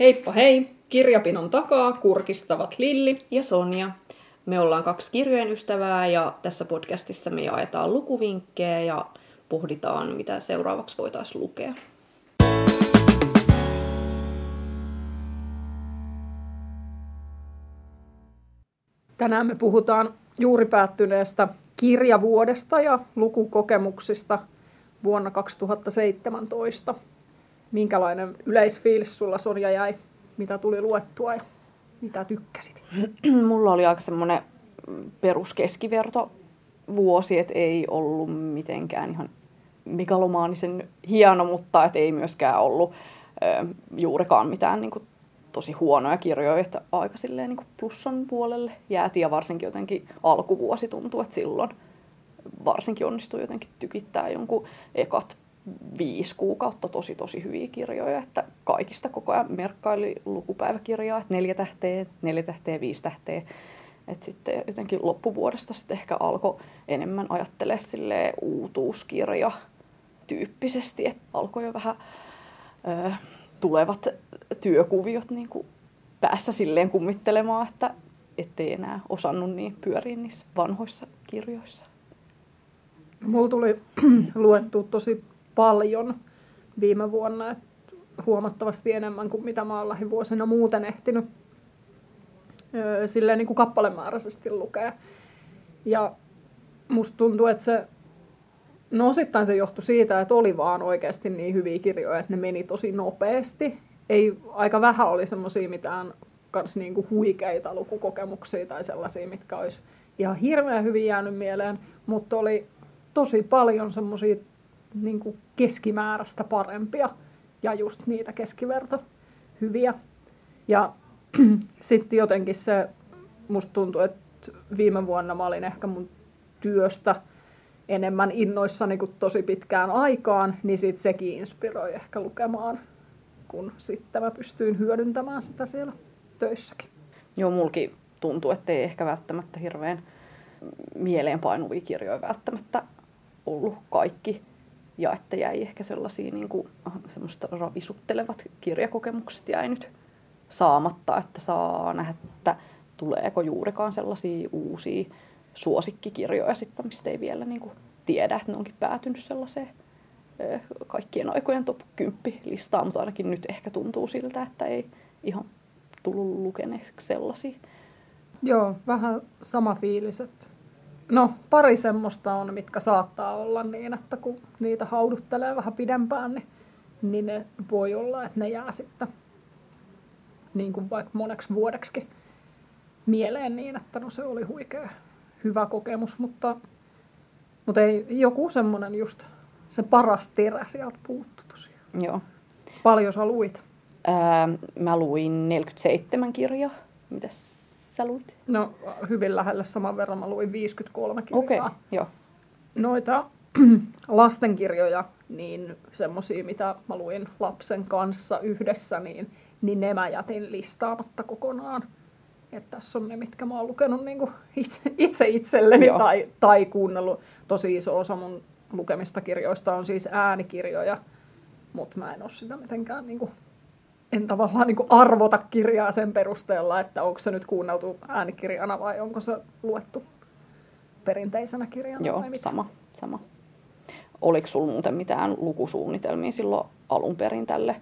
Heippa hei! Kirjapinon takaa kurkistavat Lilli ja Sonja. Me ollaan kaksi kirjojen ystävää ja tässä podcastissa me jaetaan lukuvinkkejä ja pohditaan, mitä seuraavaksi voitaisiin lukea. Tänään me puhutaan juuri päättyneestä kirjavuodesta ja lukukokemuksista vuonna 2017. Minkälainen yleisfiilis sulla Sonja jäi, mitä tuli luettua ja mitä tykkäsit? Mulla oli aika semmoinen peruskeskiverto vuosi, että ei ollut mitenkään ihan megalomaanisen hieno, mutta et ei myöskään ollut ö, juurikaan mitään niin kuin, tosi huonoja kirjoja, että aika silleen niin kuin plussan puolelle jäätiin ja varsinkin jotenkin alkuvuosi tuntuu, että silloin varsinkin onnistui jotenkin tykittää jonkun ekat viisi kuukautta tosi tosi hyviä kirjoja, että kaikista koko ajan merkkaili lukupäiväkirjaa, että neljä tähteä, neljä tähteä, viisi tähteä. Et sitten jotenkin loppuvuodesta sitten ehkä alkoi enemmän ajattelee sille uutuuskirja tyyppisesti, että alkoi jo vähän ö, tulevat työkuviot niin kuin päässä silleen kummittelemaan, että ettei enää osannut niin pyöriä niissä vanhoissa kirjoissa. Mulla tuli luettu tosi paljon viime vuonna, että huomattavasti enemmän kuin mitä mä oon lähivuosina muuten ehtinyt silleen niin kuin kappalemääräisesti lukea. Ja musta tuntuu, että se, no osittain se johtui siitä, että oli vaan oikeasti niin hyviä kirjoja, että ne meni tosi nopeasti. Ei, aika vähän oli semmoisia mitään kans niin kuin huikeita lukukokemuksia tai sellaisia, mitkä olisi ihan hirveän hyvin jäänyt mieleen, mutta oli tosi paljon semmoisia niin kuin keskimääräistä parempia ja just niitä keskiverto hyviä. Ja sitten jotenkin se, musta tuntuu, että viime vuonna mä olin ehkä mun työstä enemmän innoissani kuin tosi pitkään aikaan, niin sitten sekin inspiroi ehkä lukemaan, kun sitten mä pystyin hyödyntämään sitä siellä töissäkin. Joo, mulki tuntuu, että ei ehkä välttämättä hirveän mieleenpainuvia kirjoja välttämättä ollut kaikki ja että jäi ehkä sellaisia niin kuin, semmoista ravisuttelevat kirjakokemukset jäi nyt saamatta, että saa nähdä, että tuleeko juurikaan sellaisia uusia suosikkikirjoja sitten, mistä ei vielä niin kuin, tiedä, että ne onkin päätynyt sellaiseen kaikkien aikojen top 10 listaan, mutta ainakin nyt ehkä tuntuu siltä, että ei ihan tullut lukeneeksi sellaisia. Joo, vähän sama fiilis, että No, pari semmoista on, mitkä saattaa olla niin, että kun niitä hauduttelee vähän pidempään, niin, niin ne voi olla, että ne jää sitten niin kuin vaikka moneksi vuodeksi mieleen niin, että no se oli huikea hyvä kokemus, mutta, mutta ei joku semmoinen just se paras terä sieltä puuttu tosiaan. Joo. Paljon sä luit? Ää, mä luin 47 kirjaa. Mitäs sä luit? No hyvin lähelle saman verran. Mä luin 53 kirjaa. Okei, okay, joo. Noita lastenkirjoja, niin semmosia, mitä mä luin lapsen kanssa yhdessä, niin, niin ne mä jätin listaamatta kokonaan. Että tässä on ne, mitkä mä oon lukenut niin kuin itse, itse itselleni tai, tai kuunnellut. Tosi iso osa mun lukemista kirjoista on siis äänikirjoja, mutta mä en ole sitä mitenkään niin kuin en tavallaan niin arvota kirjaa sen perusteella, että onko se nyt kuunneltu äänikirjana vai onko se luettu perinteisenä kirjana. Joo, vai sama, sama. Oliko sinulla muuten mitään lukusuunnitelmia silloin alun perin tälle,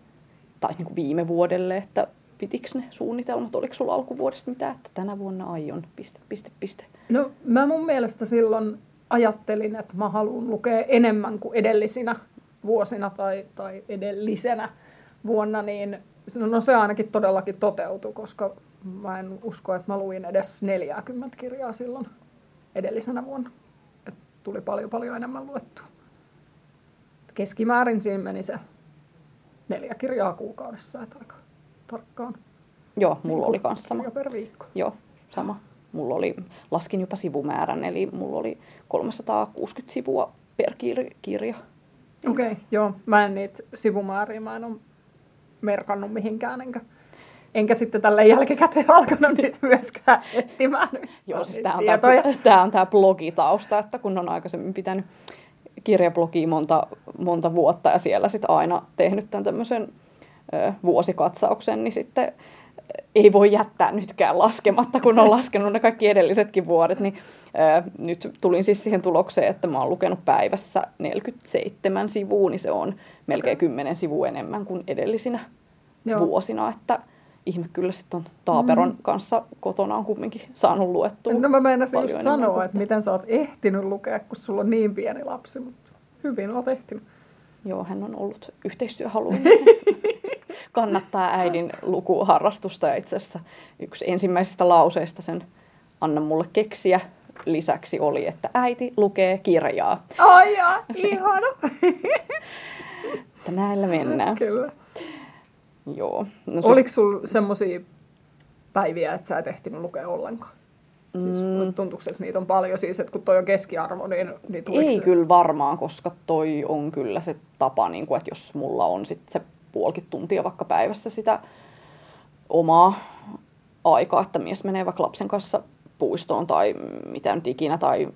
tai niin kuin viime vuodelle, että pitikö ne suunnitelmat? Oliko sinulla alkuvuodesta mitään, että tänä vuonna aion, piste, piste, piste? No mä mun mielestä silloin ajattelin, että mä haluan lukea enemmän kuin edellisinä vuosina tai, tai edellisenä vuonna, niin No, no se ainakin todellakin toteutui, koska mä en usko, että mä luin edes 40 kirjaa silloin edellisenä vuonna. Et tuli paljon paljon enemmän luettua. Keskimäärin siinä meni se neljä kirjaa kuukaudessa, että aika tarkkaan. Joo, mulla niin oli kans sama. per viikko. Joo, sama. Mulla oli, laskin jopa sivumäärän, eli mulla oli 360 sivua per kirja. Okei, okay, joo. Mä en niitä sivumääriä, mä en ole merkannut mihinkään, enkä, enkä sitten tälle jälkikäteen alkanut niitä myöskään etsimään. Joo, siis tämä on tämä, tämä on tämä blogitausta, että kun on aikaisemmin pitänyt kirjablogia monta, monta vuotta ja siellä sitten aina tehnyt tämän tämmöisen ö, vuosikatsauksen, niin sitten ei voi jättää nytkään laskematta, kun on laskenut ne kaikki edellisetkin vuodet, niin ö, nyt tulin siis siihen tulokseen, että mä oon lukenut päivässä 47 sivua, niin se on melkein 10 sivua enemmän kuin edellisinä Joo. vuosina, että ihme kyllä sitten on Taaperon mm. kanssa kotona on kumminkin saanut luettua No mä meinasin just sanoa, että miten sä oot ehtinyt lukea, kun sulla on niin pieni lapsi, mutta hyvin oot ehtinyt. Joo, hän on ollut yhteistyöhaluinen. Kannattaa äidin lukuharrastusta ja itse asiassa yksi ensimmäisistä lauseista sen anna mulle keksiä lisäksi oli, että äiti lukee kirjaa. Ai ja, ihana. että näillä mennään. Kyllä. Joo. No siis... Oliko sulla semmoisia päiviä, että sä et ehtinyt lukea ollenkaan? Siis mm. tuntuuko, että niitä on paljon siis, että kun toi on keskiarvo, niin, niin Ei se... kyllä varmaan, koska toi on kyllä se tapa, niin kuin, että jos mulla on sit se puolikin tuntia vaikka päivässä sitä omaa aikaa, että mies menee vaikka lapsen kanssa puistoon tai mitä nyt ikinä tai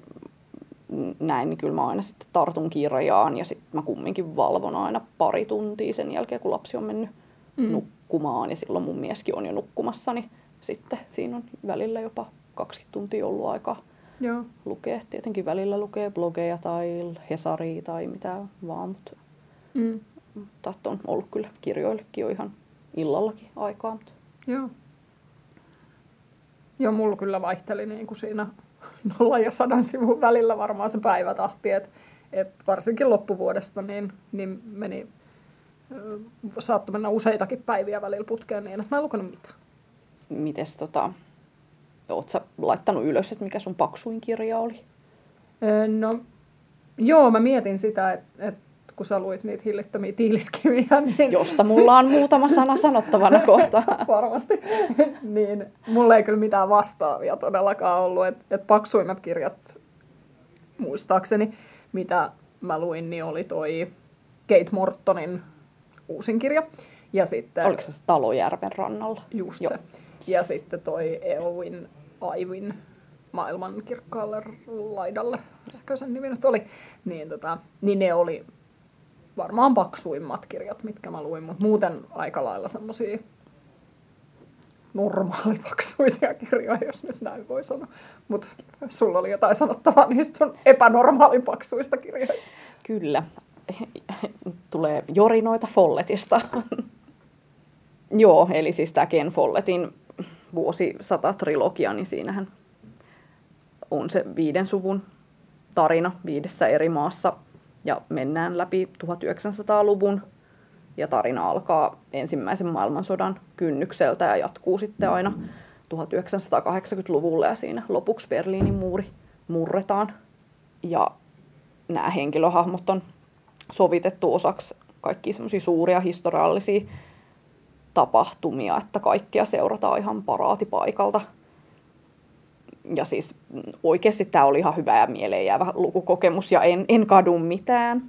näin, niin kyllä mä aina sitten tartun kirjaan ja sitten mä kumminkin valvon aina pari tuntia sen jälkeen, kun lapsi on mennyt mm. nukkumaan ja silloin mun mieskin on jo nukkumassa, niin sitten siinä on välillä jopa kaksi tuntia ollut aikaa Joo. lukea. Tietenkin välillä lukee blogeja tai Hesaria tai mitä vaan, mutta, mm. Mutta on ollut kyllä kirjoillekin jo ihan illallakin aikaa. Mutta. Joo. Joo, mulla kyllä vaihteli niin kuin siinä nolla ja sadan sivun välillä varmaan se päivätahti, että et varsinkin loppuvuodesta niin, niin meni saattoi mennä useitakin päiviä välillä putkeen niin, että mä en lukenut mitään. Mites tota, oot sä laittanut ylös, että mikä sun paksuin kirja oli? No, joo, mä mietin sitä, että, että kun sä luit niitä hillittömiä tiiliskiviä, niin... Josta mulla on muutama sana sanottavana kohta. Varmasti. niin, mulla ei kyllä mitään vastaavia todellakaan ollut. Että et paksuimmat kirjat, muistaakseni, mitä mä luin, niin oli toi Kate Mortonin uusin kirja. Ja sitten, Oliko se Talojärven rannalla? Just Joo. se. Ja sitten toi Eowyn Aivin maailman kirkkaalle laidalle, sekö sen nimi nyt oli, niin, tota, niin ne oli varmaan paksuimmat kirjat, mitkä mä luin, mutta muuten aika lailla semmosia normaalipaksuisia kirjoja, jos nyt näin voi sanoa. Mutta sulla oli jotain sanottavaa niistä sun epänormaalipaksuista kirjoista. Kyllä tulee jorinoita Folletista. Joo, eli siis tämä Ken Folletin vuosisata trilogia, niin siinähän on se viiden suvun tarina viidessä eri maassa ja mennään läpi 1900-luvun ja tarina alkaa ensimmäisen maailmansodan kynnykseltä ja jatkuu sitten aina 1980-luvulle ja siinä lopuksi Berliinin muuri murretaan ja nämä henkilöhahmot on sovitettu osaksi kaikkia semmoisia suuria historiallisia tapahtumia, että kaikkia seurataan ihan paraatipaikalta. Ja siis oikeasti tämä oli ihan hyvä ja mieleenjäävä lukukokemus ja en, en kadu mitään.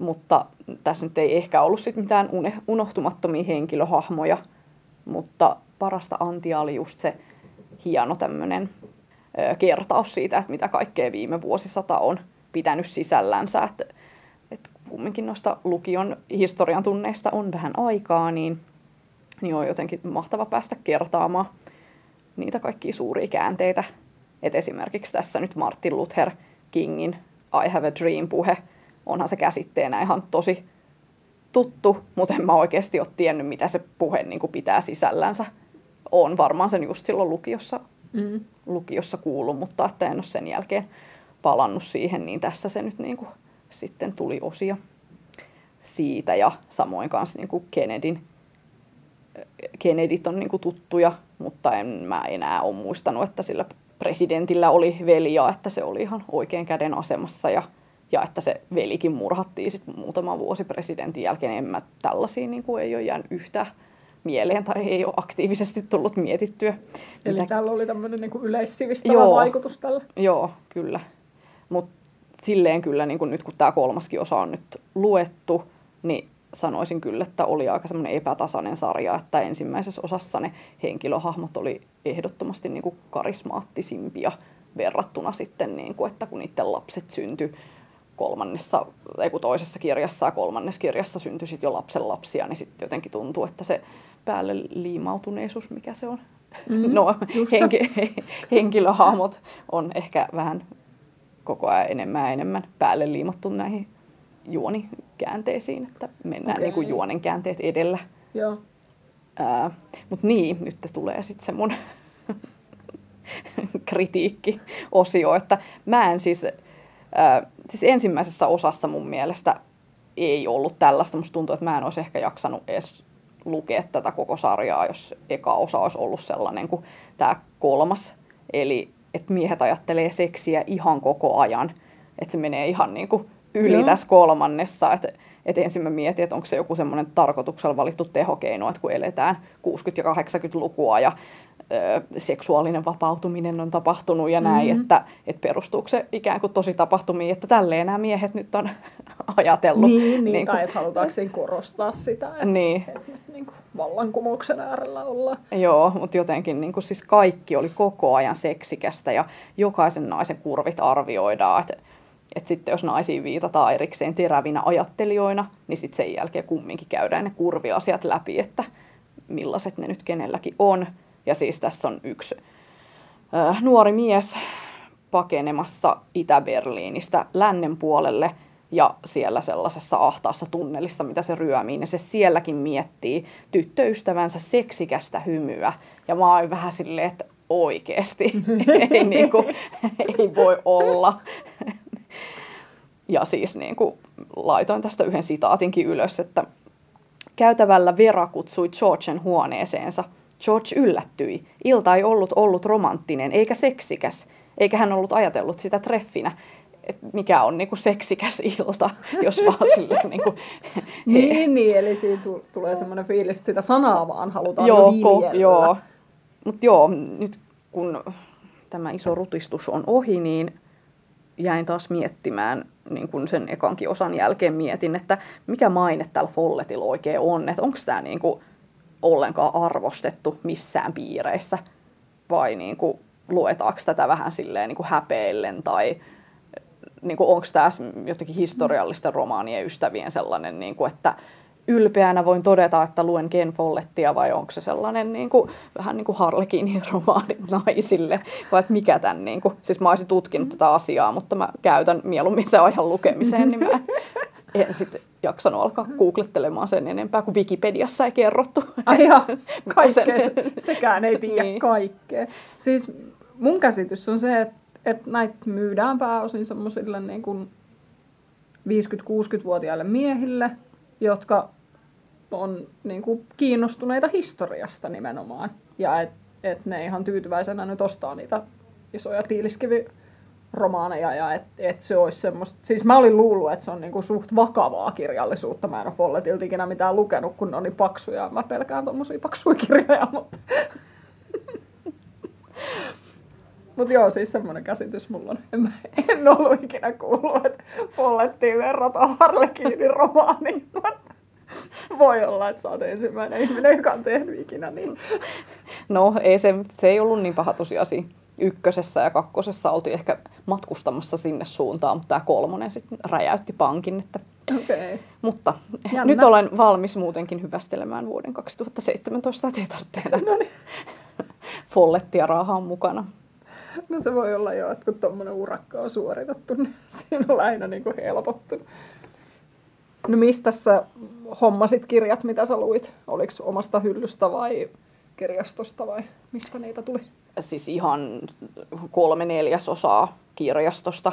Mutta tässä nyt ei ehkä ollut sit mitään unohtumattomia henkilöhahmoja, mutta parasta antia oli just se hieno tämmöinen kertaus siitä, että mitä kaikkea viime vuosisata on pitänyt sisällänsä. Että kumminkin noista lukion historian tunneista on vähän aikaa, niin, niin on jotenkin mahtava päästä kertaamaan niitä kaikkia suuria käänteitä. Et esimerkiksi tässä nyt Martin Luther Kingin I have a dream-puhe, onhan se käsitteenä ihan tosi tuttu, mutta en mä oikeasti ole tiennyt, mitä se puhe niin kuin pitää sisällänsä. On varmaan sen just silloin lukiossa, mm. lukiossa kuullut, mutta että en ole sen jälkeen palannut siihen, niin tässä se nyt niin kuin sitten tuli osia siitä ja samoin kanssa niin kuin Kennedyn, Kennedyt on niin kuin tuttuja, mutta en mä enää ole muistanut, että sillä presidentillä oli veli ja että se oli ihan oikein käden asemassa ja, ja että se velikin murhattiin sitten muutama vuosi presidentin jälkeen. En mä tällaisia niin kuin ei ole jäänyt yhtään mieleen tai ei ole aktiivisesti tullut mietittyä. Eli mitä... tällä oli tämmöinen niin yleissivistävä joo, vaikutus tällä? Joo, kyllä. Mutta silleen kyllä niin kuin nyt kun tämä kolmaskin osa on nyt luettu, niin sanoisin kyllä, että oli aika semmoinen epätasainen sarja, että ensimmäisessä osassa ne henkilöhahmot oli ehdottomasti niin kuin karismaattisimpia verrattuna sitten, niin kuin, että kun niiden lapset syntyi kolmannessa, ei kun toisessa kirjassa ja kolmannessa kirjassa syntyi sitten jo lapsen lapsia, niin sitten jotenkin tuntuu, että se päälle liimautuneisuus, mikä se on, mm, no henki, henkilöhahmot on ehkä vähän koko ajan enemmän ja enemmän päälle liimattu näihin juonikäänteisiin, että mennään okay. niin kuin juonen käänteet edellä. Joo. Mutta niin, nyt tulee sitten se mun kritiikki-osio, että mä en siis, ää, siis ensimmäisessä osassa mun mielestä ei ollut tällaista. Musta tuntuu, että mä en olisi ehkä jaksanut edes lukea tätä koko sarjaa, jos eka osa olisi ollut sellainen kuin tämä kolmas. Eli että miehet ajattelee seksiä ihan koko ajan. Että se menee ihan niin kuin yli Joo. tässä kolmannessa. Että et ensin mä mietin, että onko se joku semmoinen tarkoituksella valittu tehokeino, että kun eletään 60- ja 80-lukua ja ö, seksuaalinen vapautuminen on tapahtunut ja näin, mm-hmm. että et perustuuko se ikään kuin tosi tapahtumiin, että tälleen nämä miehet nyt on ajatellut. Niin, niin, niin tai että halutaanko siinä korostaa sitä, että, niin. nyt niin kuin vallankumouksen äärellä ollaan. Joo, mutta jotenkin niin kuin siis kaikki oli koko ajan seksikästä ja jokaisen naisen kurvit arvioidaan, että että sitten jos naisiin viitataan erikseen terävinä ajattelijoina, niin sitten sen jälkeen kumminkin käydään ne kurviasiat läpi, että millaiset ne nyt kenelläkin on. Ja siis tässä on yksi äh, nuori mies pakenemassa Itä-Berliinistä lännen puolelle ja siellä sellaisessa ahtaassa tunnelissa, mitä se ryömii, niin se sielläkin miettii tyttöystävänsä seksikästä hymyä. Ja mä oon vähän silleen, että oikeesti ei, niin kuin, ei voi olla. Ja siis niin kuin, laitoin tästä yhden sitaatinkin ylös, että käytävällä Vera kutsui Georgen huoneeseensa. George yllättyi. Ilta ei ollut ollut romanttinen eikä seksikäs, eikä hän ollut ajatellut sitä treffinä että mikä on niinku seksikäs ilta, jos vaan sille niinku... niin, niin, eli siinä tulee semmoinen fiilis, että sitä sanaa vaan halutaan joo, jo joo, mutta joo, nyt kun tämä iso rutistus on ohi, niin jäin taas miettimään niin kuin sen ekankin osan jälkeen mietin, että mikä maine tällä Folletilla oikein on, että onko tämä niin kuin ollenkaan arvostettu missään piireissä? Vai niin kuin luetaanko tätä vähän silleen niin kuin häpeillen tai niin onko tämä jotenkin historiallisten romaanien ystävien sellainen, niin kuin, että ylpeänä voin todeta, että luen Ken Follettia vai onko se sellainen niin kuin, vähän niin kuin Harlekinin romaani naisille vai että mikä tämän, niin kuin, siis mä olisin tutkinut tätä asiaa, mutta mä käytän mieluummin sen ajan lukemiseen, niin mä en sitten jaksanut alkaa googlettelemaan sen enempää, kuin Wikipediassa ei kerrottu. Ai ja, kaikkea, sekään ei tiedä niin. kaikkea. Siis mun käsitys on se, että, että näitä myydään pääosin semmoisille niin kuin 50-60-vuotiaille miehille, jotka on niin kuin, kiinnostuneita historiasta nimenomaan. Ja että et ne ihan tyytyväisenä nyt ostaa niitä isoja tiiliskiviromaaneja ja että et se olisi semmoista, siis mä olin luullut, että se on niinku suht vakavaa kirjallisuutta. Mä en ole Folletilta ikinä mitään lukenut, kun ne on niin paksuja. Mä pelkään tommosia paksuja kirjoja, mutta... Mutta joo, siis semmoinen käsitys mulla on. En, en ollut ikinä kuullut, että Follettiin verrataan Harlekiinin romaaniin. Voi olla, että sä oot ensimmäinen ihminen, joka on tehnyt ikinä niin. No, ei se, se ei ollut niin paha tosiasi. Ykkösessä ja kakkosessa oltiin ehkä matkustamassa sinne suuntaan, mutta tämä kolmonen sitten räjäytti pankin. Että... Okay. Mutta Jännä. nyt olen valmis muutenkin hyvästelemään vuoden 2017, että ei tarvitse enää no niin. follettia raahaa mukana. No se voi olla jo, että kun tuommoinen urakka on suoritettu, niin siinä on aina niin kuin helpottunut. No mistä sä hommasit kirjat, mitä sä luit? Oliko omasta hyllystä vai kirjastosta vai mistä niitä tuli? Siis ihan kolme neljäsosaa kirjastosta.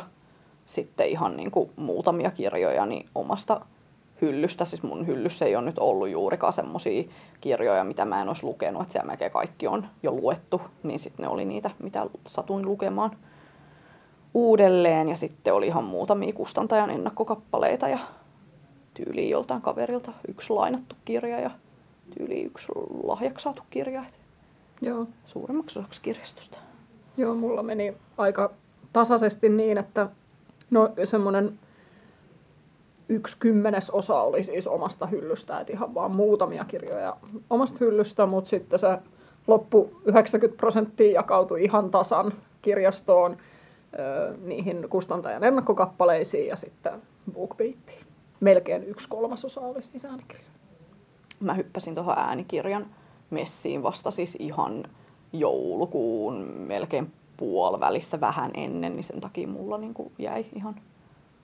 Sitten ihan niin kuin muutamia kirjoja niin omasta hyllystä. Siis mun hyllyssä ei ole nyt ollut juurikaan semmoisia kirjoja, mitä mä en olisi lukenut. Että siellä melkein kaikki on jo luettu. Niin sitten ne oli niitä, mitä satuin lukemaan uudelleen. Ja sitten oli ihan muutamia kustantajan ennakkokappaleita ja tyyliin joltain kaverilta yksi lainattu kirja ja tyyliin yksi lahjaksi saatu kirja. Joo. Suuremmaksi osaksi kirjastosta. Joo, mulla meni aika tasaisesti niin, että no semmoinen yksi kymmenes osa oli siis omasta hyllystä, että ihan vaan muutamia kirjoja omasta hyllystä, mutta sitten se loppu 90 prosenttia jakautui ihan tasan kirjastoon niihin kustantajan ennakkokappaleisiin ja sitten BookBeatiin. Melkein yksi kolmasosa oli siis äänikirjoja. Mä hyppäsin tuohon äänikirjan messiin vasta siis ihan joulukuun melkein puolivälissä vähän ennen, niin sen takia mulla niin kuin jäi ihan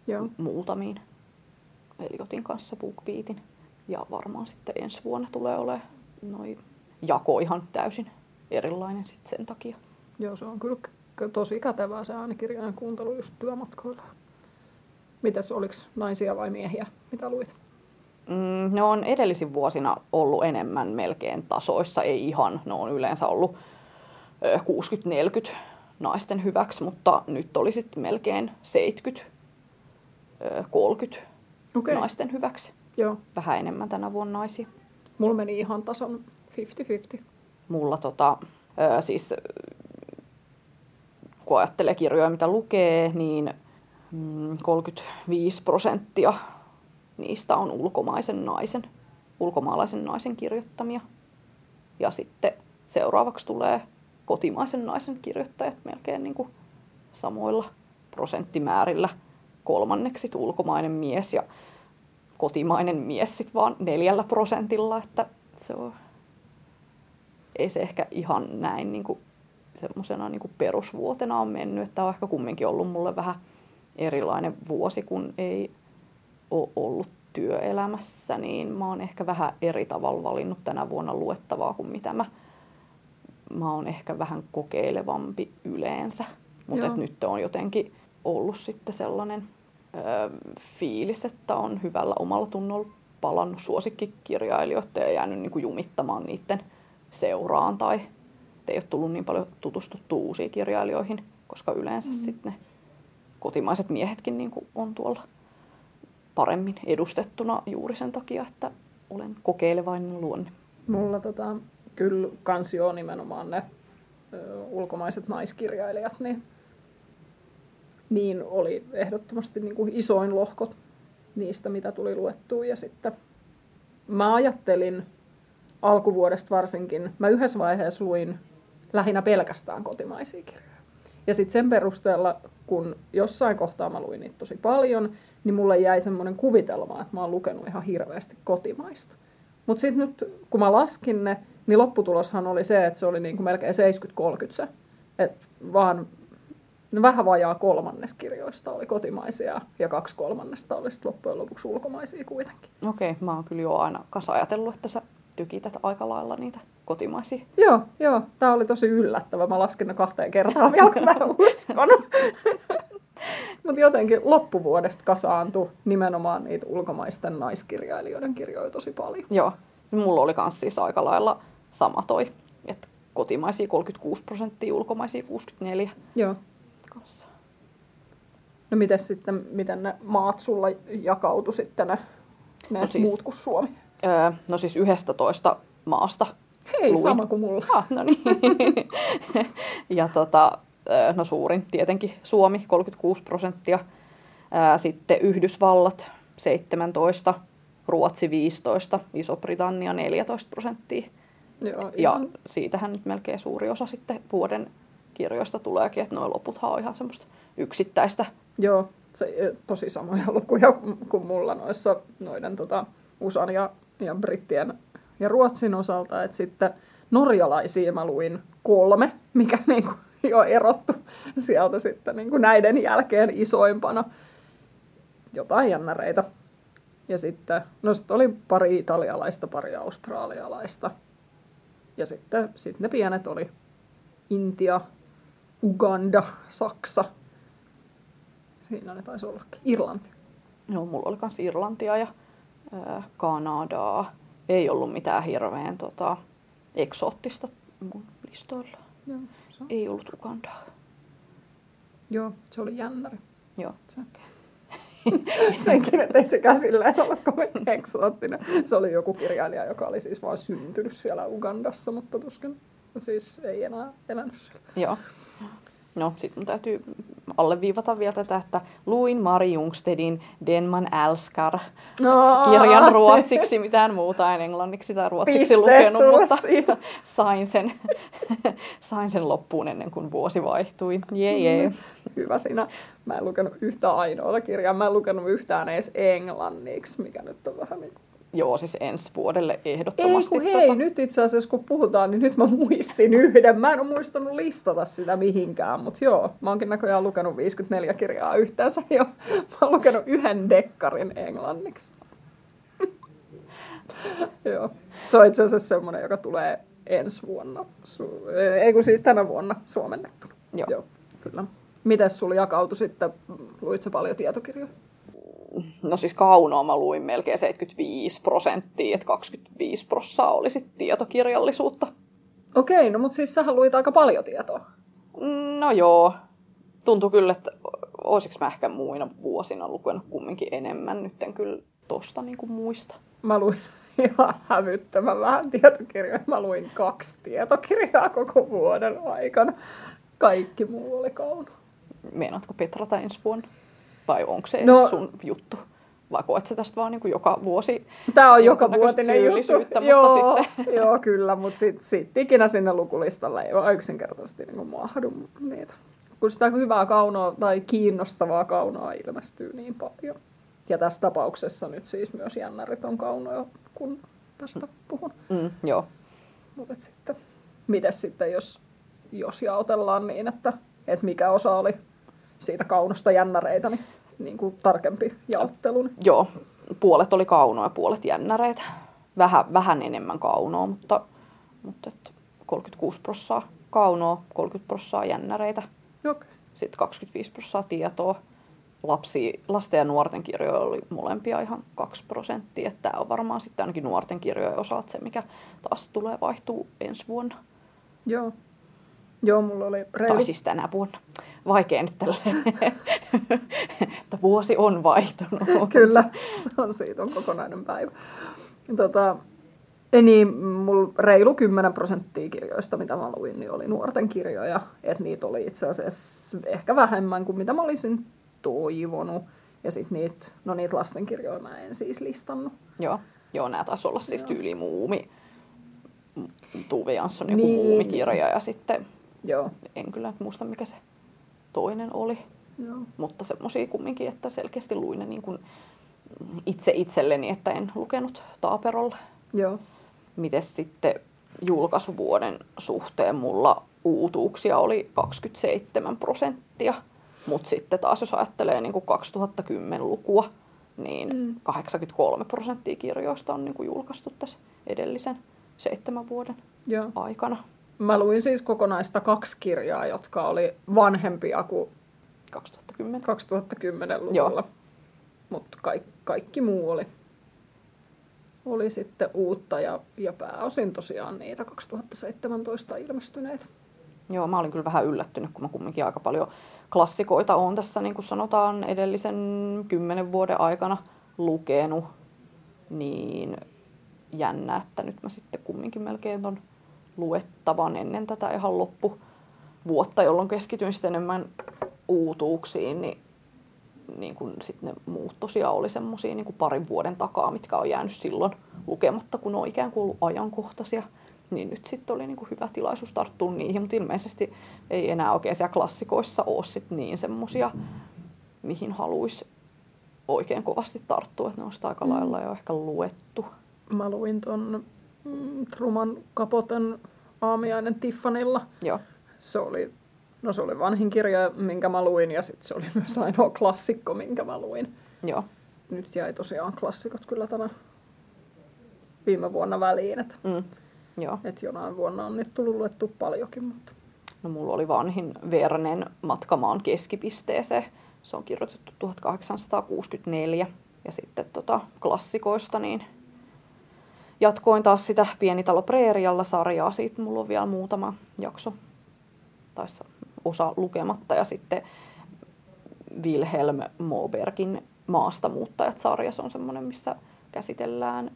Joo. muutamiin. Eli otin kanssa BookBeatin. Ja varmaan sitten ensi vuonna tulee olemaan noin jako ihan täysin erilainen sitten sen takia. Joo, se on kyllä tosi kätevää se äänikirjojen kuuntelu just työmatkoilla. Mitäs, oliko naisia vai miehiä, mitä luit? Mm, ne on edellisin vuosina ollut enemmän melkein tasoissa, ei ihan. Ne on yleensä ollut ö, 60-40 naisten hyväksi, mutta nyt oli sitten melkein 70 ö, 30 Okei. naisten hyväksi. Joo. Vähän enemmän tänä vuonna naisia. Mulla meni ihan tasan 50-50. Mulla tota, siis kun ajattelee kirjoja, mitä lukee, niin 35 prosenttia niistä on ulkomaisen naisen, ulkomaalaisen naisen kirjoittamia. Ja sitten seuraavaksi tulee kotimaisen naisen kirjoittajat melkein niin kuin samoilla prosenttimäärillä. Kolmanneksi ulkomainen mies ja kotimainen mies sit vaan neljällä prosentilla, että se on, ei se ehkä ihan näin niin kuin semmoisena niin perusvuotena on mennyt, että on ehkä kumminkin ollut mulle vähän erilainen vuosi, kun ei ole ollut työelämässä, niin mä oon ehkä vähän eri tavalla valinnut tänä vuonna luettavaa kuin mitä mä, mä oon ehkä vähän kokeilevampi yleensä. Mutta nyt on jotenkin ollut sitten sellainen ö, fiilis, että on hyvällä omalla tunnolla palannut suosikkikirjailijoita ja jäänyt niin kuin jumittamaan niiden seuraan tai ei ole tullut niin paljon tutustuttua uusiin kirjailijoihin, koska yleensä mm. sitten ne kotimaiset miehetkin niin kuin on tuolla paremmin edustettuna juuri sen takia, että olen kokeilevainen luonne. Mulla tota, kyllä kans joo nimenomaan ne ö, ulkomaiset naiskirjailijat, niin, niin oli ehdottomasti niin kuin isoin lohko niistä, mitä tuli luettua. Ja sitten mä ajattelin alkuvuodesta varsinkin, mä yhdessä vaiheessa luin lähinnä pelkästään kotimaisia kirjoja. Ja sitten sen perusteella, kun jossain kohtaa mä luin niitä tosi paljon, niin mulle jäi semmoinen kuvitelma, että mä oon lukenut ihan hirveästi kotimaista. Mutta sitten nyt, kun mä laskin ne, niin lopputuloshan oli se, että se oli niinku melkein 70-30 se. Että vaan no vähän vajaa kolmannes kirjoista oli kotimaisia ja kaksi kolmannesta oli sit loppujen lopuksi ulkomaisia kuitenkin. Okei, mä oon kyllä jo aina kanssa ajatellut, että sä tykität aika lailla niitä kotimaisia. Joo, joo. Tämä oli tosi yllättävä. Mä laskin ne kahteen kertaan vielä, kun mä en uskonut. Mutta jotenkin loppuvuodesta kasaantui nimenomaan niitä ulkomaisten naiskirjailijoiden kirjoja tosi paljon. Joo, mulla oli kans siis aika lailla sama toi, että kotimaisia 36 prosenttia, ulkomaisia 64 Joo. kanssa. No miten sitten, miten ne maat sulla jakautu sitten ne, ne No siis... muut kuin Suomi? Öö, no siis 11 maasta Hei, luin. sama kuin mulla. Ah, no niin. ja tota, no suurin tietenkin Suomi, 36 prosenttia. Sitten Yhdysvallat 17, Ruotsi 15, Iso-Britannia 14 prosenttia. Joo, Ja siitähän nyt melkein suuri osa sitten vuoden kirjoista tuleekin, että nuo loputhan on ihan semmoista yksittäistä. Joo, se, tosi samoja lukuja kuin mulla noissa noiden tota, USAn ja, ja Brittien ja Ruotsin osalta. Et sitten norjalaisia mä luin kolme, mikä niinku jo erottu sieltä sitten niinku näiden jälkeen isoimpana. Jotain jännäreitä. Ja sitten, no sitten oli pari italialaista, pari australialaista. Ja sitten sit ne pienet oli Intia, Uganda, Saksa, Siinä ne taisi ollakin. Irlanti. No, mulla oli myös Irlantia ja Kanadaa. Ei ollut mitään hirveän tota, eksoottista mun listoilla. Joo, se, on. Ei ollut Ugandaa. Joo, se oli jännäri. Joo. Se. Senkin, että ei sekään silleen ole kovin eksoottinen. Se oli joku kirjailija, joka oli siis vaan syntynyt siellä Ugandassa, mutta tuskin siis ei enää elänyt siellä. Joo. No, sitten mun täytyy alleviivata vielä tätä, että luin Mari Jungstedin Den man älskar kirjan ruotsiksi, mitään muuta en englanniksi tai ruotsiksi Pisteet lukenut, mutta siitä. sain sen, sain sen loppuun ennen kuin vuosi vaihtui. Jee, jee. Hyvä sinä. Mä en lukenut yhtä ainoata kirjaa. Mä en lukenut yhtään edes englanniksi, mikä nyt on vähän niin. Joo, siis ensi vuodelle Ei ehdottomasti. kun hei, tota, nyt itse asiassa kun puhutaan, niin nyt mä muistin yhden. Mä en ole muistanut listata sitä mihinkään, mutta joo, mä oonkin näköjään lukenut 54 kirjaa yhteensä jo. Mä oon lukenut yhden dekkarin englanniksi. joo. Se on itse asiassa semmoinen, joka tulee ensi vuonna, su- ei kun siis tänä vuonna suomennettuna. Joo. joo kyllä. Mites sulla jakautui sitten, luit sä paljon tietokirjoja? No siis kaunoa mä luin melkein 75 prosenttia, että 25 prosenttia oli sitten tietokirjallisuutta. Okei, no mutta siis sähän luit aika paljon tietoa. No joo, tuntui kyllä, että olisiko mä ehkä muina vuosina lukenut kumminkin enemmän. Nyt en kyllä tosta niinku muista. Mä luin ihan hävyttömän vähän tietokirjoja. Mä luin kaksi tietokirjaa koko vuoden aikana. Kaikki muu oli kauno. Meinaatko Petrata ensi vuonna? Vai onko se No- sun juttu? Vai koet sä tästä vaan niinku joka vuosi? Tämä on joka vuotinen juttu. mutta joo, sitten- joo, kyllä, mutta sitten sit ikinä sinne lukulistalle ei vaan yksinkertaisesti niin mahdu niitä. Kun sitä hyvää kaunoa tai kiinnostavaa kaunoa ilmestyy niin paljon. Ja tässä tapauksessa nyt siis myös jännärit on kaunoja, kun tästä puhun. Mm, joo. Mutta sitten, mites sitten, jos, jos jaotellaan niin, että, että mikä osa oli siitä kaunosta jännäreitä, niin, niin kuin tarkempi jaottelu. niin- Joo, puolet oli kaunoa ja puolet jännäreitä. Vähän, vähän enemmän kaunoa, mutta, mutta et 36 prossaa kaunoa, 30 prossaa jännäreitä, Okei. sitten 25 prossaa tietoa. Lapsi, lasten ja nuorten kirjoja oli molempia ihan 2 prosenttia. Tämä on varmaan sitten ainakin nuorten kirjojen osalta se, mikä taas tulee vaihtuu ensi vuonna. Joo. Joo, mulla oli reilu. Tai siis tänä vuonna. Vaikea nyt tälleen, että vuosi on vaihtunut. Kyllä, se on siitä on kokonainen päivä. Tota, niin, mulla reilu 10 prosenttia kirjoista, mitä mä luin, niin oli nuorten kirjoja. Et niitä oli itse asiassa ehkä vähemmän kuin mitä mä olisin toivonut. Ja sitten niitä, no niitä lastenkirjoja mä en siis listannut. Joo, joo nämä taisi olla siis tyyli muumi. Tuve Jansson joku Niin. muumikirja ja sitten Joo, en kyllä muista mikä se toinen oli. joo. Mutta semmoisia kumminkin, että selkeästi luin ne niin kuin itse itselleni, että en lukenut taaperolle. Joo. Mites sitten julkaisuvuoden suhteen mulla uutuuksia oli 27 prosenttia. Mutta sitten taas jos ajattelee niin kuin 2010-lukua, niin mm. 83 prosenttia kirjoista on niin kuin julkaistu tässä edellisen seitsemän vuoden Joo. aikana. Mä luin siis kokonaista kaksi kirjaa, jotka oli vanhempia kuin 2010. 2010-luvulla. Mutta kaik, kaikki muu oli, oli sitten uutta ja, ja pääosin tosiaan niitä 2017 ilmestyneitä. Joo, mä olin kyllä vähän yllättynyt, kun mä kumminkin aika paljon klassikoita on tässä, niin kuin sanotaan, edellisen kymmenen vuoden aikana lukenut. Niin jännä, että nyt mä sitten kumminkin melkein ton luettavan ennen tätä ihan loppu vuotta, jolloin keskityin sitten enemmän uutuuksiin, niin, niin kun sit ne muut tosiaan oli semmosia niin parin vuoden takaa, mitkä on jäänyt silloin lukematta, kun ne on ikään kuin ollut ajankohtaisia. Niin nyt sitten oli niin hyvä tilaisuus tarttua niihin, mutta ilmeisesti ei enää oikein siellä klassikoissa ole sit niin semmosia, mihin haluaisi oikein kovasti tarttua, että ne on sitä aika Mm. lailla jo ehkä luettu. Mä luin ton mm, Truman Kapoten aamiainen Tiffanilla. Joo, Se oli, no se oli vanhin kirja, minkä mä luin, ja sitten se oli myös ainoa klassikko, minkä mä luin. joo. Nyt jäi tosiaan klassikot kyllä tänä viime vuonna väliin, että Mm, joo. et jonain vuonna on nyt tullut luettu paljonkin, mutta No mulla oli vanhin Vernen Matkamaan keskipisteeseen. Se on kirjoitettu 1864. Ja sitten tota, klassikoista niin jatkoin taas sitä Pienitalo Preerialla sarjaa. Siitä mulla on vielä muutama jakso, tai osa lukematta. Ja sitten Wilhelm Mobergin Maasta muuttajat-sarja. Se on semmoinen, missä käsitellään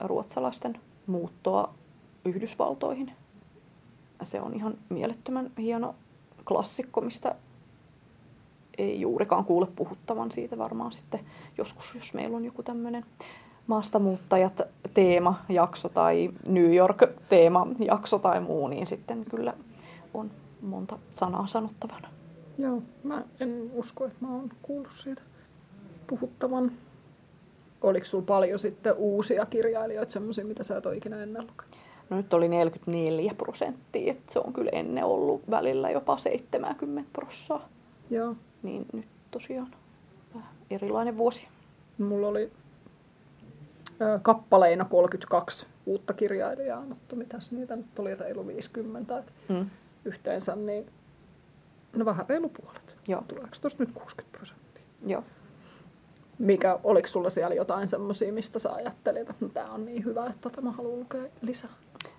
ruotsalaisten muuttoa Yhdysvaltoihin. Se on ihan mielettömän hieno klassikko, mistä ei juurikaan kuule puhuttavan siitä varmaan sitten joskus, jos meillä on joku tämmöinen maastamuuttajat teemajakso tai New York teemajakso tai muu, niin sitten kyllä on monta sanaa sanottavana. Joo, mä en usko, että mä oon kuullut siitä puhuttavan. Oliko sulla paljon sitten uusia kirjailijoita, semmoisia, mitä sä et ole ikinä ennen lukenut? No nyt oli 44 prosenttia, että se on kyllä ennen ollut välillä jopa 70 prosenttia. Joo. Niin nyt tosiaan vähän erilainen vuosi. Mulla oli kappaleina 32 uutta kirjailijaa, mutta mitäs niitä nyt oli reilu 50. Et Mm. yhteensä niin no vähän reilu puolet. Joo. Tuleeko tuosta nyt 60 prosenttia? Joo. Mikä, oliko sulla siellä jotain semmoisia, mistä sä ajattelit, että no, tämä on niin hyvä, että tätä mä haluan lukea lisää?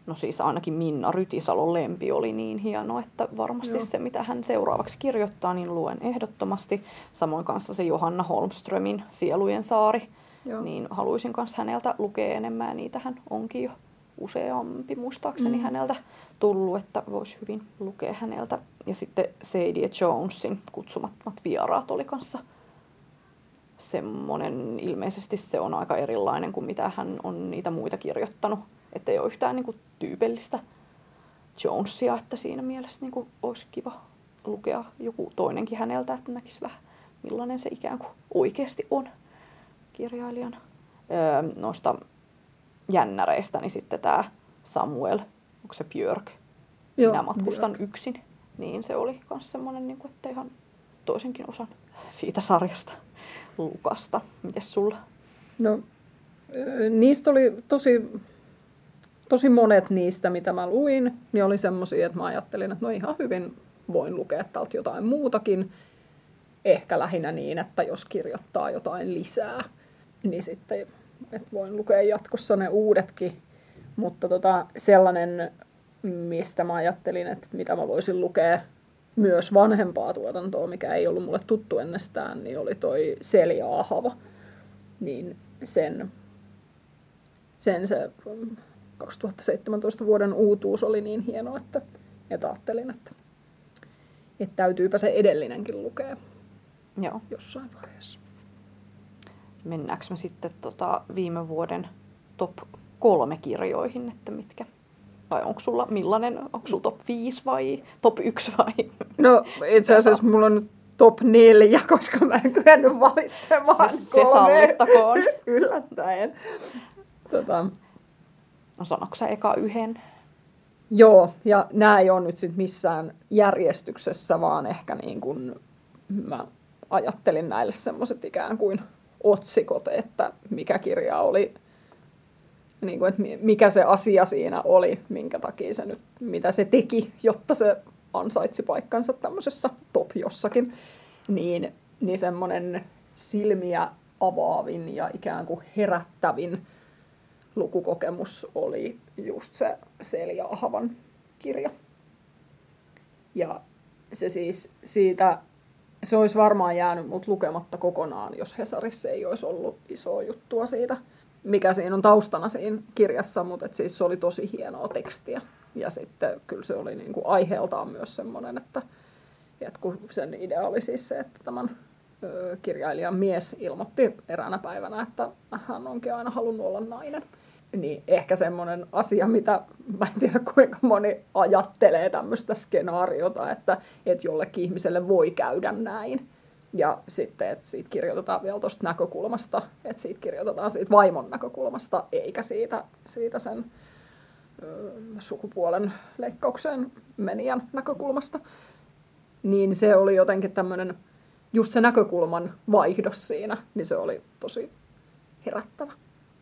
No siis ainakin Minna Rytisalon lempi oli niin hieno, että varmasti Joo. se, mitä hän seuraavaksi kirjoittaa, niin luen ehdottomasti. Samoin kanssa se Johanna Holmströmin Sielujen saari, Joo. niin haluaisin myös häneltä lukea enemmän. ja Niitähän onkin jo useampi muistaakseni Mm. häneltä tullut, että voisi hyvin lukea häneltä. Ja sitten Sadie Jonesin Kutsumattomat vieraat oli kanssa semmoinen, ilmeisesti se on aika erilainen kuin mitä hän on niitä muita kirjoittanut. Että ei ole yhtään niin kuin, tyypillistä Jonesia, että siinä mielessä niin kuin, olisi kiva lukea joku toinenkin häneltä, että näkisi vähän millainen se ikään kuin oikeasti on kirjailijana. Öö, noista jännäreistä, niin sitten tämä Samuel, onko se Björk, Joo, Minä matkustan Björk. yksin, niin se oli myös semmoinen, niin kuin, että ihan toisenkin osan siitä sarjasta lukasta. Mites sulla? No, niistä oli tosi, tosi monet niistä, mitä mä luin, niin oli semmoisia, että mä ajattelin, että no ihan hyvin voin lukea täältä jotain muutakin. Ehkä lähinnä niin, että jos kirjoittaa jotain lisää, niin sitten että voin lukea jatkossa ne uudetkin. Mutta tota, sellainen, mistä mä ajattelin, että mitä mä voisin lukea myös vanhempaa tuotantoa, mikä ei ollut mulle tuttu ennestään, niin oli toi Selja Ahava niin sen, sen se mm, 2017 vuoden uutuus oli niin hieno, että, että ajattelin, että, että täytyypä se edellinenkin lukea Joo. jossain vaiheessa. Mennäänkö me sitten tota viime vuoden top kolme kirjoihin, että mitkä? Vai onko sulla millainen, onko sulla top 5 vai top 1 vai? No itse asiassa mulla on nyt top neljä, koska mä en kyennyt valitsemaan Se- se sallittakoon. yllättäen. Tota, No sanoiko sä eka yhden? Joo, ja nämä ei ole nyt sit missään järjestyksessä, vaan ehkä niin kuin mä ajattelin näille semmoiset ikään kuin otsikot, että mikä kirja oli, niin kuin, että mi- mikä se asia siinä oli, minkä takia se nyt, mitä se teki, jotta se ansaitsi paikkansa tämmöisessä top jossakin, niin, niin semmoinen silmiä avaavin ja ikään kuin herättävin lukukokemus oli just se Selja Ahavan kirja. Ja se siis siitä, se olisi varmaan jäänyt mut lukematta kokonaan, jos Hesarissa ei olisi ollut isoa juttua siitä, mikä siinä on taustana siinä kirjassa, mutta siis se oli tosi hienoa tekstiä. Ja sitten kyllä se oli niinku aiheeltaan myös semmoinen, että, että kun sen idea oli siis se, että tämän kirjailijan mies ilmoitti eräänä päivänä, että hän onkin aina halunnut olla nainen. Niin ehkä semmoinen asia, mitä mä en tiedä kuinka moni ajattelee tämmöistä skenaariota, että, että jollekin ihmiselle voi käydä näin. Ja sitten, että siitä kirjoitetaan vielä tuosta näkökulmasta, että siitä kirjoitetaan siitä vaimon näkökulmasta, eikä siitä, siitä sen sukupuolen leikkaukseen menijän näkökulmasta. Niin se oli jotenkin tämmöinen, just se näkökulman vaihdos siinä, niin se oli tosi herättävä.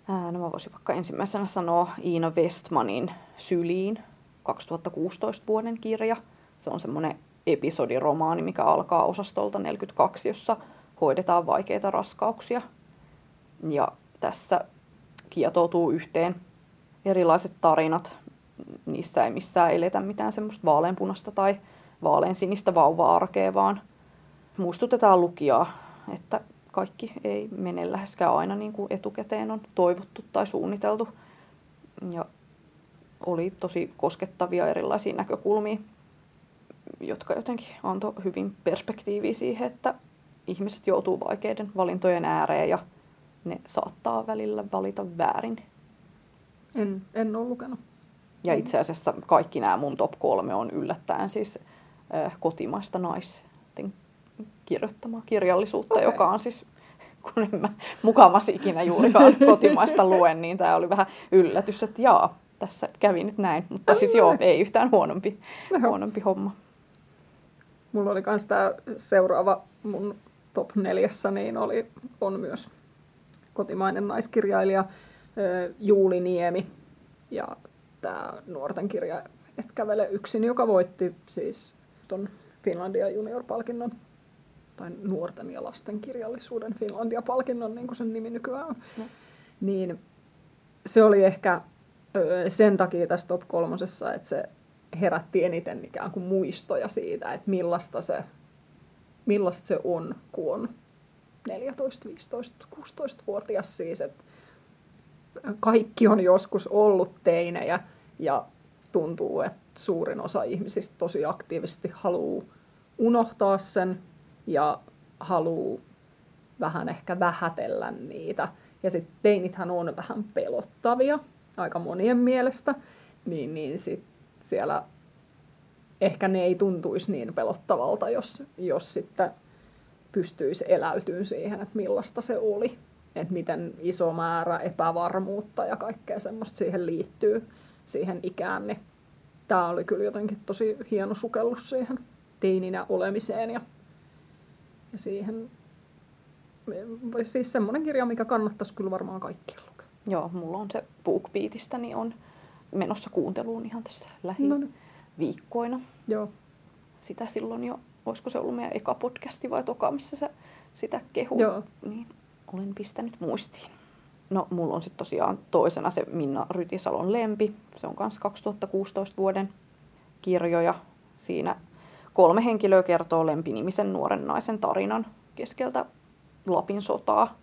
Ää, no mä voisin vaikka ensimmäisenä sanoa Iina Westmanin Syliin 2016 vuoden kirja. Se on semmoinen episodiromaani, mikä alkaa osastolta 42, jossa hoidetaan vaikeita raskauksia. Ja tässä kietoutuu yhteen erilaiset tarinat. Niissä ei missään eletä mitään semmoista vaaleanpunasta tai vaaleansinistä vauva-arkea, vaan muistutetaan lukijaa, että kaikki ei mene läheskään aina niin kuin etukäteen on toivottu tai suunniteltu. Ja oli tosi koskettavia erilaisia näkökulmia. jotka jotenkin antoi hyvin perspektiiviä siihen, että ihmiset joutuu vaikeiden valintojen ääreen ja ne saattaa välillä valita väärin. En, en ole lukenut. Ja itse asiassa kaikki nämä mun top kolme on yllättäen siis äh, kotimaista naisten kirjoittamaa kirjallisuutta, okay. joka on siis, kun en mä mukamas ikinä juurikaan kotimaista luen, niin tämä oli vähän yllätys, että jaa, tässä kävi nyt näin. Mutta siis joo, ei yhtään huonompi, huonompi homma. Mulla oli myös tämä seuraava mun top neljässä, niin oli, on myös kotimainen naiskirjailija Juuli Niemi. Ja tämä nuorten kirja Et kävele yksin, joka voitti siis ton Finlandia Junior-palkinnon tai nuorten ja lasten kirjallisuuden Finlandia-palkinnon, niin kuin sen nimi nykyään on. No. Niin se oli ehkä sen takia tässä top kolmosessa, että se herätti eniten ikään kuin muistoja siitä, että millaista se, millaista se on, kun on 14, 15, 16-vuotias siis, että kaikki on joskus ollut teinejä ja tuntuu, että suurin osa ihmisistä tosi aktiivisesti haluaa unohtaa sen ja haluaa vähän ehkä vähätellä niitä. Ja sitten teinithän on vähän pelottavia aika monien mielestä, niin, niin sit siellä ehkä ne ei tuntuisi niin pelottavalta, jos, jos sitten pystyisi eläytymään siihen, että millaista se oli. Että miten iso määrä epävarmuutta ja kaikkea semmoista siihen liittyy, siihen ikään. Niin tämä oli kyllä jotenkin tosi hieno sukellus siihen teininä olemiseen ja, ja siihen. Siis semmoinen kirja, mikä kannattaisi kyllä varmaan kaikkien lukea. Joo, mulla on se BookBeatista, niin on menossa kuunteluun ihan tässä lähiviikkoina. No niin. Joo. Sitä silloin jo, olisiko se ollut meidän eka podcasti vai toka, missä sä sitä kehuu. Joo. Niin olen pistänyt muistiin. No, mulla on sitten tosiaan toisena se Minna Rytisalon lempi. Se on myös 2016 vuoden kirjoja. Siinä kolme henkilöä kertoo lempinimisen nuoren naisen tarinan keskeltä Lapin sotaa.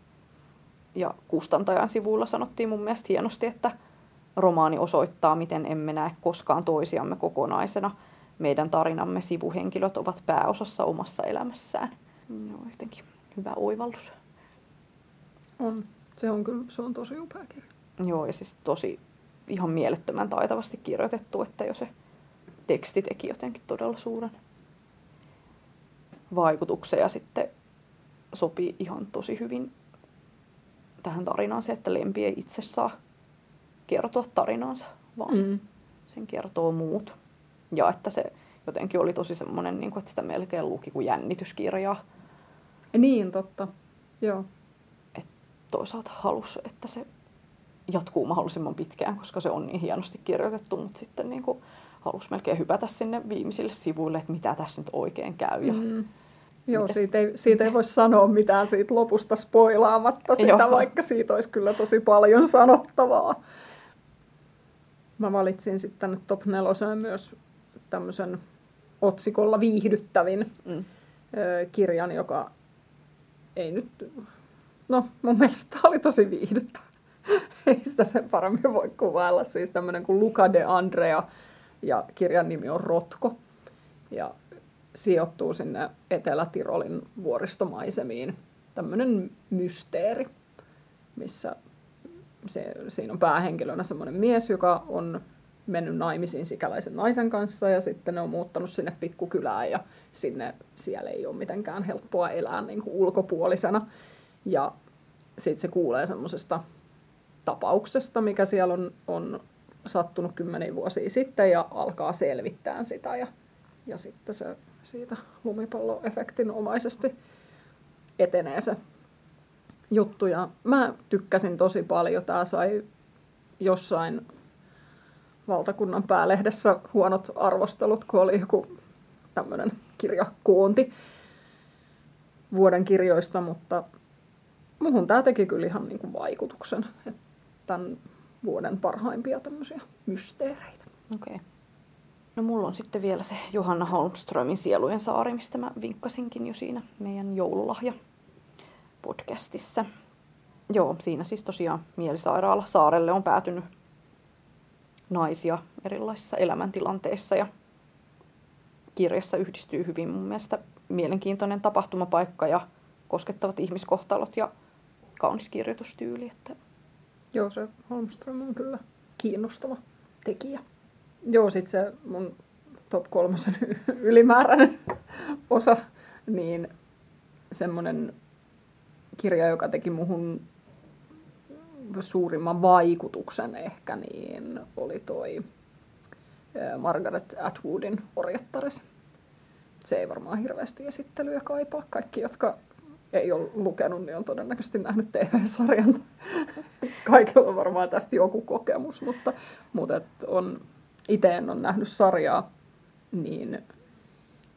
Ja kustantajan sivuilla sanottiin mun mielestä hienosti, että romaani osoittaa, miten emme näe koskaan toisiamme kokonaisena. Meidän tarinamme sivuhenkilöt ovat pääosassa omassa elämässään. No, jotenkin hyvä oivallus. On. Se on kyllä, se on tosi upea kirja. Joo, ja siis tosi ihan mielettömän taitavasti kirjoitettu, että jo se teksti teki jotenkin todella suuren vaikutuksen ja sitten sopii ihan tosi hyvin tähän tarinaan se, että lempi ei itse saa kertoa tarinaansa, vaan mm. sen kertoo muut. Ja että se jotenkin oli tosi semmoinen, niin kuin, että sitä melkein luki kuin jännityskirjaa. Niin, totta. Joo toisaalta halusi, että se jatkuu mahdollisimman pitkään, koska se on niin hienosti kirjoitettu, mutta sitten niin kuin halusi melkein hypätä sinne viimeisille sivuille, että mitä tässä nyt oikein käy. Ja mm. Joo, siitä ei, siitä ei voi sanoa mitään siitä lopusta spoilaamatta sitä, Joo. vaikka siitä olisi kyllä tosi paljon sanottavaa. Mä valitsin sitten tänne top neloseen myös tämmöisen otsikolla viihdyttävin mm. kirjan, joka ei nyt No, mun mielestä oli tosi viihdyttävä. Ei sitä sen paremmin voi kuvailla. Siis tämmöinen kuin Luca de Andrea ja kirjan nimi on Rotko. Ja sijoittuu sinne Etelä-Tirolin vuoristomaisemiin. Tämmöinen mysteeri, missä se, siinä on päähenkilönä semmoinen mies, joka on mennyt naimisiin sikäläisen naisen kanssa ja sitten ne on muuttanut sinne pikkukylään ja sinne siellä ei ole mitenkään helppoa elää niin kuin ulkopuolisena. Ja sitten se kuulee semmoisesta tapauksesta, mikä siellä on, on sattunut kymmeniä vuosia sitten ja alkaa selvittää sitä ja, ja sitten se siitä lumipalloefektin omaisesti etenee se juttu. Ja mä tykkäsin tosi paljon. Tämä sai jossain valtakunnan päälehdessä huonot arvostelut, kun oli joku tämmöinen kirjakoonti vuoden kirjoista, mutta muhun tämä teki kyllä ihan niin kuin vaikutuksen. Että tämän vuoden parhaimpia tämmöisiä mysteereitä. Okei. Okay. No mulla on sitten vielä se Johanna Holmströmin Sielujen saari, mistä mä vinkkasinkin jo siinä meidän joululahja podcastissa. Joo, siinä siis tosiaan mielisairaala saarelle on päätynyt naisia erilaisissa elämäntilanteissa ja kirjassa yhdistyy hyvin mun mielestä mielenkiintoinen tapahtumapaikka ja koskettavat ihmiskohtalot ja kaunis kirjoitustyyli. Että... Joo, se Holmström on kyllä kiinnostava tekijä. Joo, sit se mun top kolmosen ylimääräinen osa, niin semmoinen kirja, joka teki muhun suurimman vaikutuksen ehkä, niin oli toi Margaret Atwoodin Orjattares. Se ei varmaan hirveästi esittelyä kaipaa. Kaikki, jotka ei ole lukenut, niin on todennäköisesti nähnyt TV-sarjan. Kaikilla on varmaan tästä joku kokemus, mutta, mutta on, itse en ole nähnyt sarjaa, niin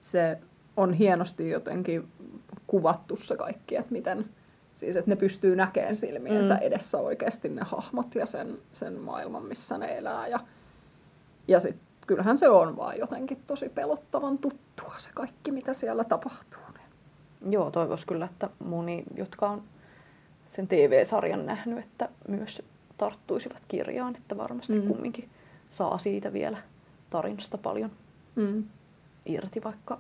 se on hienosti jotenkin kuvattu se kaikki, että miten, siis että ne pystyy näkemään silmiensä mm. edessä oikeasti ne hahmot ja sen, sen maailman, missä ne elää. Ja, ja sitten kyllähän se on vaan jotenkin tosi pelottavan tuttua se kaikki, mitä siellä tapahtuu. Joo, toivois kyllä, että moni, jotka on sen TV-sarjan nähnyt, että myös tarttuisivat kirjaan, että varmasti mm. kumminkin saa siitä vielä tarinasta paljon mm. irti, vaikka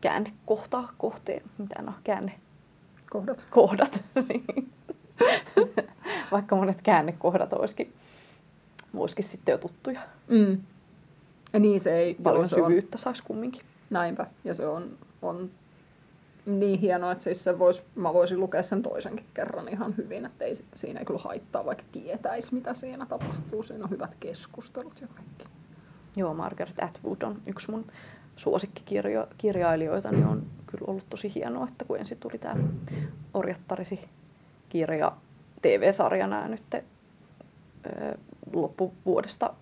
käänne kohtaa kohteen, mitä no, käänne kohdat. kohdat. vaikka monet käännekohdat olisikin, olisikin sitten jo tuttuja. Mm. Ja niin se ei... Paljon joo, se syvyyttä on... saisi kumminkin. Näinpä. Ja se on, on niin hienoa, että siis se vois, mä voisin lukea sen toisenkin kerran ihan hyvin, että ei, siinä ei kyllä haittaa, vaikka tietäisi, mitä siinä tapahtuu. Siinä on hyvät keskustelut ja kaikki. Joo, Margaret Atwood on yksi mun suosikkikirjailijoita, niin on kyllä ollut tosi hienoa, että kun ensin tuli tämä Orjattarisi kirja TV-sarjana nyt loppuvuodesta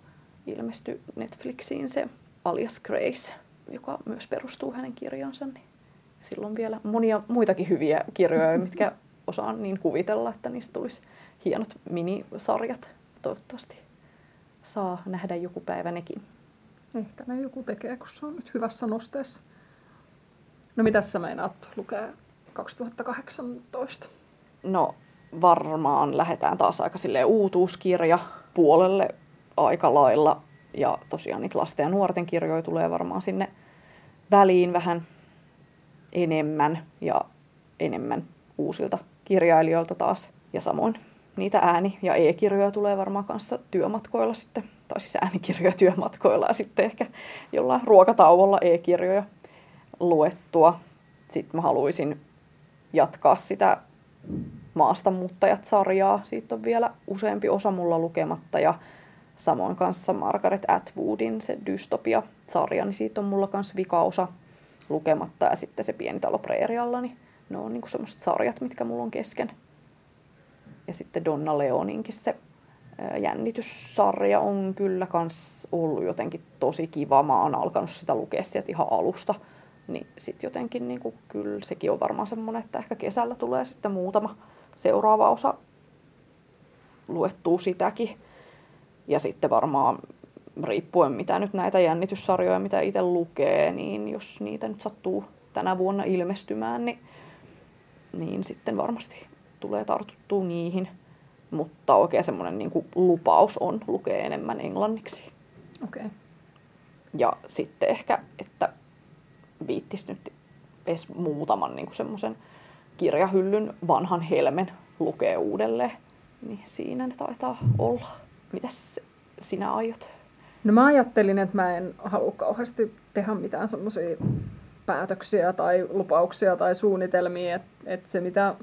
ilmestyi Netflixiin se Alias Grace, joka myös perustuu hänen kirjaansa. Niin silloin vielä monia muitakin hyviä kirjoja, mitkä osaan niin kuvitella, että niistä tulisi hienot minisarjat. Toivottavasti saa nähdä joku päivä nekin. Ehkä ne joku tekee, kun se on nyt hyvässä nosteessa. No mitä sä meinaat lukea 2018? No varmaan lähdetään taas aika silleen uutuuskirja puolelle aika lailla. Ja tosiaan niitä lasten ja nuorten kirjoja tulee varmaan sinne väliin vähän enemmän ja enemmän uusilta kirjailijoilta taas. Ja samoin niitä ääni- ja e-kirjoja tulee varmaan kanssa työmatkoilla sitten, tai siis äänikirjoja työmatkoilla ja sitten ehkä jollain ruokatauolla e-kirjoja luettua. Sitten mä haluaisin jatkaa sitä Maastamuuttajat-sarjaa. Siitä on vielä useampi osa mulla lukematta ja samoin kanssa Margaret Atwoodin se Dystopia-sarja, niin siitä on mulla kanssa vikaosa lukematta ja sitten se pieni talo preerialla, niin ne on niin semmoiset sarjat, mitkä mulla on kesken. Ja sitten Donna Leoninkin se jännityssarja on kyllä kans ollut jotenkin tosi kiva. Mä oon alkanut sitä lukea sieltä ihan alusta. Niin sit jotenkin niin kuin, kyllä sekin on varmaan semmoinen, että ehkä kesällä tulee sitten muutama seuraava osa luettua sitäkin. Ja sitten varmaan riippuen mitä nyt näitä jännityssarjoja, mitä itse lukee, niin jos niitä nyt sattuu tänä vuonna ilmestymään, niin, niin sitten varmasti tulee tartuttua niihin. Mutta oikein semmoinen niin lupaus on lukea enemmän englanniksi. Okay. Ja sitten ehkä, että viittisi nyt edes muutaman niin semmoisen kirjahyllyn vanhan helmen lukee uudelleen. Niin siinä ne taitaa olla. Mitäs sinä aiot? No mä ajattelin, että mä en halua kauheasti tehdä mitään semmoisia päätöksiä tai lupauksia tai suunnitelmia. Että et se mitä,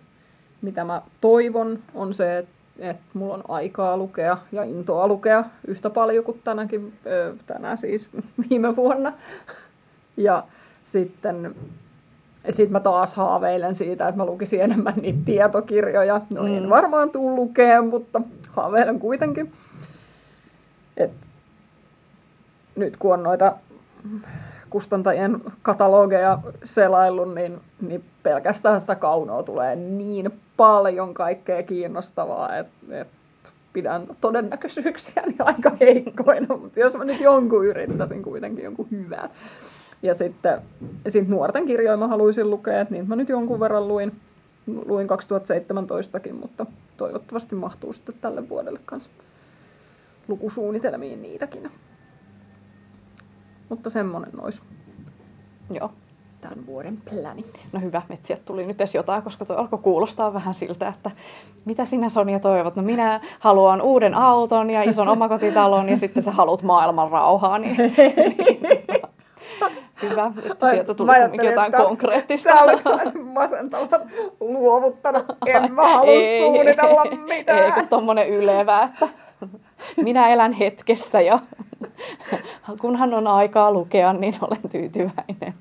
mitä mä toivon on se, että et mulla on aikaa lukea ja intoa lukea yhtä paljon kuin tänäkin, tänään siis viime vuonna. Ja sitten sit mä taas haaveilen siitä, että mä lukisin enemmän niitä tietokirjoja. No en mm. varmaan tuu lukea, mutta haaveilen kuitenkin. Että nyt kun on noita kustantajien katalogeja selaillut, niin, niin pelkästään sitä kaunoa tulee niin paljon kaikkea kiinnostavaa, että, että pidän niin aika heikkoina, mutta jos mä nyt jonkun yrittäisin kuitenkin jonkun hyvän. Ja sitten sit nuorten kirjoja mä haluaisin lukea, että niin mä nyt jonkun verran luin, luin 2017kin, mutta toivottavasti mahtuu sitten tälle vuodelle kanssa lukusuunnitelmiin niitäkin. Mutta semmoinen olisi Joo. tämän vuoden pläni. No hyvä, että sieltä tuli nyt edes jotain, koska tuo alkoi kuulostaa vähän siltä, että mitä sinä Sonja toivot? No minä haluan uuden auton ja ison omakotitalon ja sitten sä haluat maailman rauhaa. Niin, hyvä, että sieltä tuli kumminkin jotain että konkreettista. Tää oli masentavan luovuttanut. En mä halua Ei, suunnitella Ei, mitään. kun tommonen ylevä, että minä elän hetkessä ja kunhan on aikaa lukea, niin olen tyytyväinen.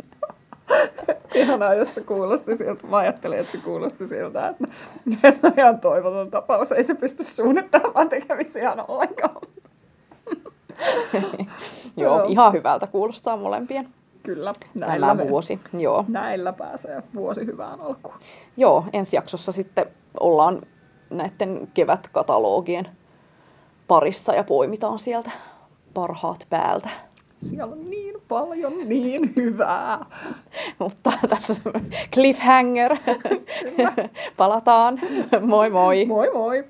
Ihanaa, jos se kuulosti siltä. Mä ajattelin, että se kuulosti siltä, että, että on ihan toivoton tapaus. Ei se pysty suunnittelemaan tekemisiä ollenkaan. Joo, Joo. ihan hyvältä kuulostaa molempien Kyllä, näillä, tämä me, vuosi. Joo. näillä pääsee vuosi hyvään alkuun. Joo, ensi jaksossa sitten ollaan näiden kevätkatalogien parissa ja poimitaan sieltä parhaat päältä. Siellä on niin paljon niin hyvää. Mutta tässä on cliffhanger. Palataan. Moi moi! Moi moi!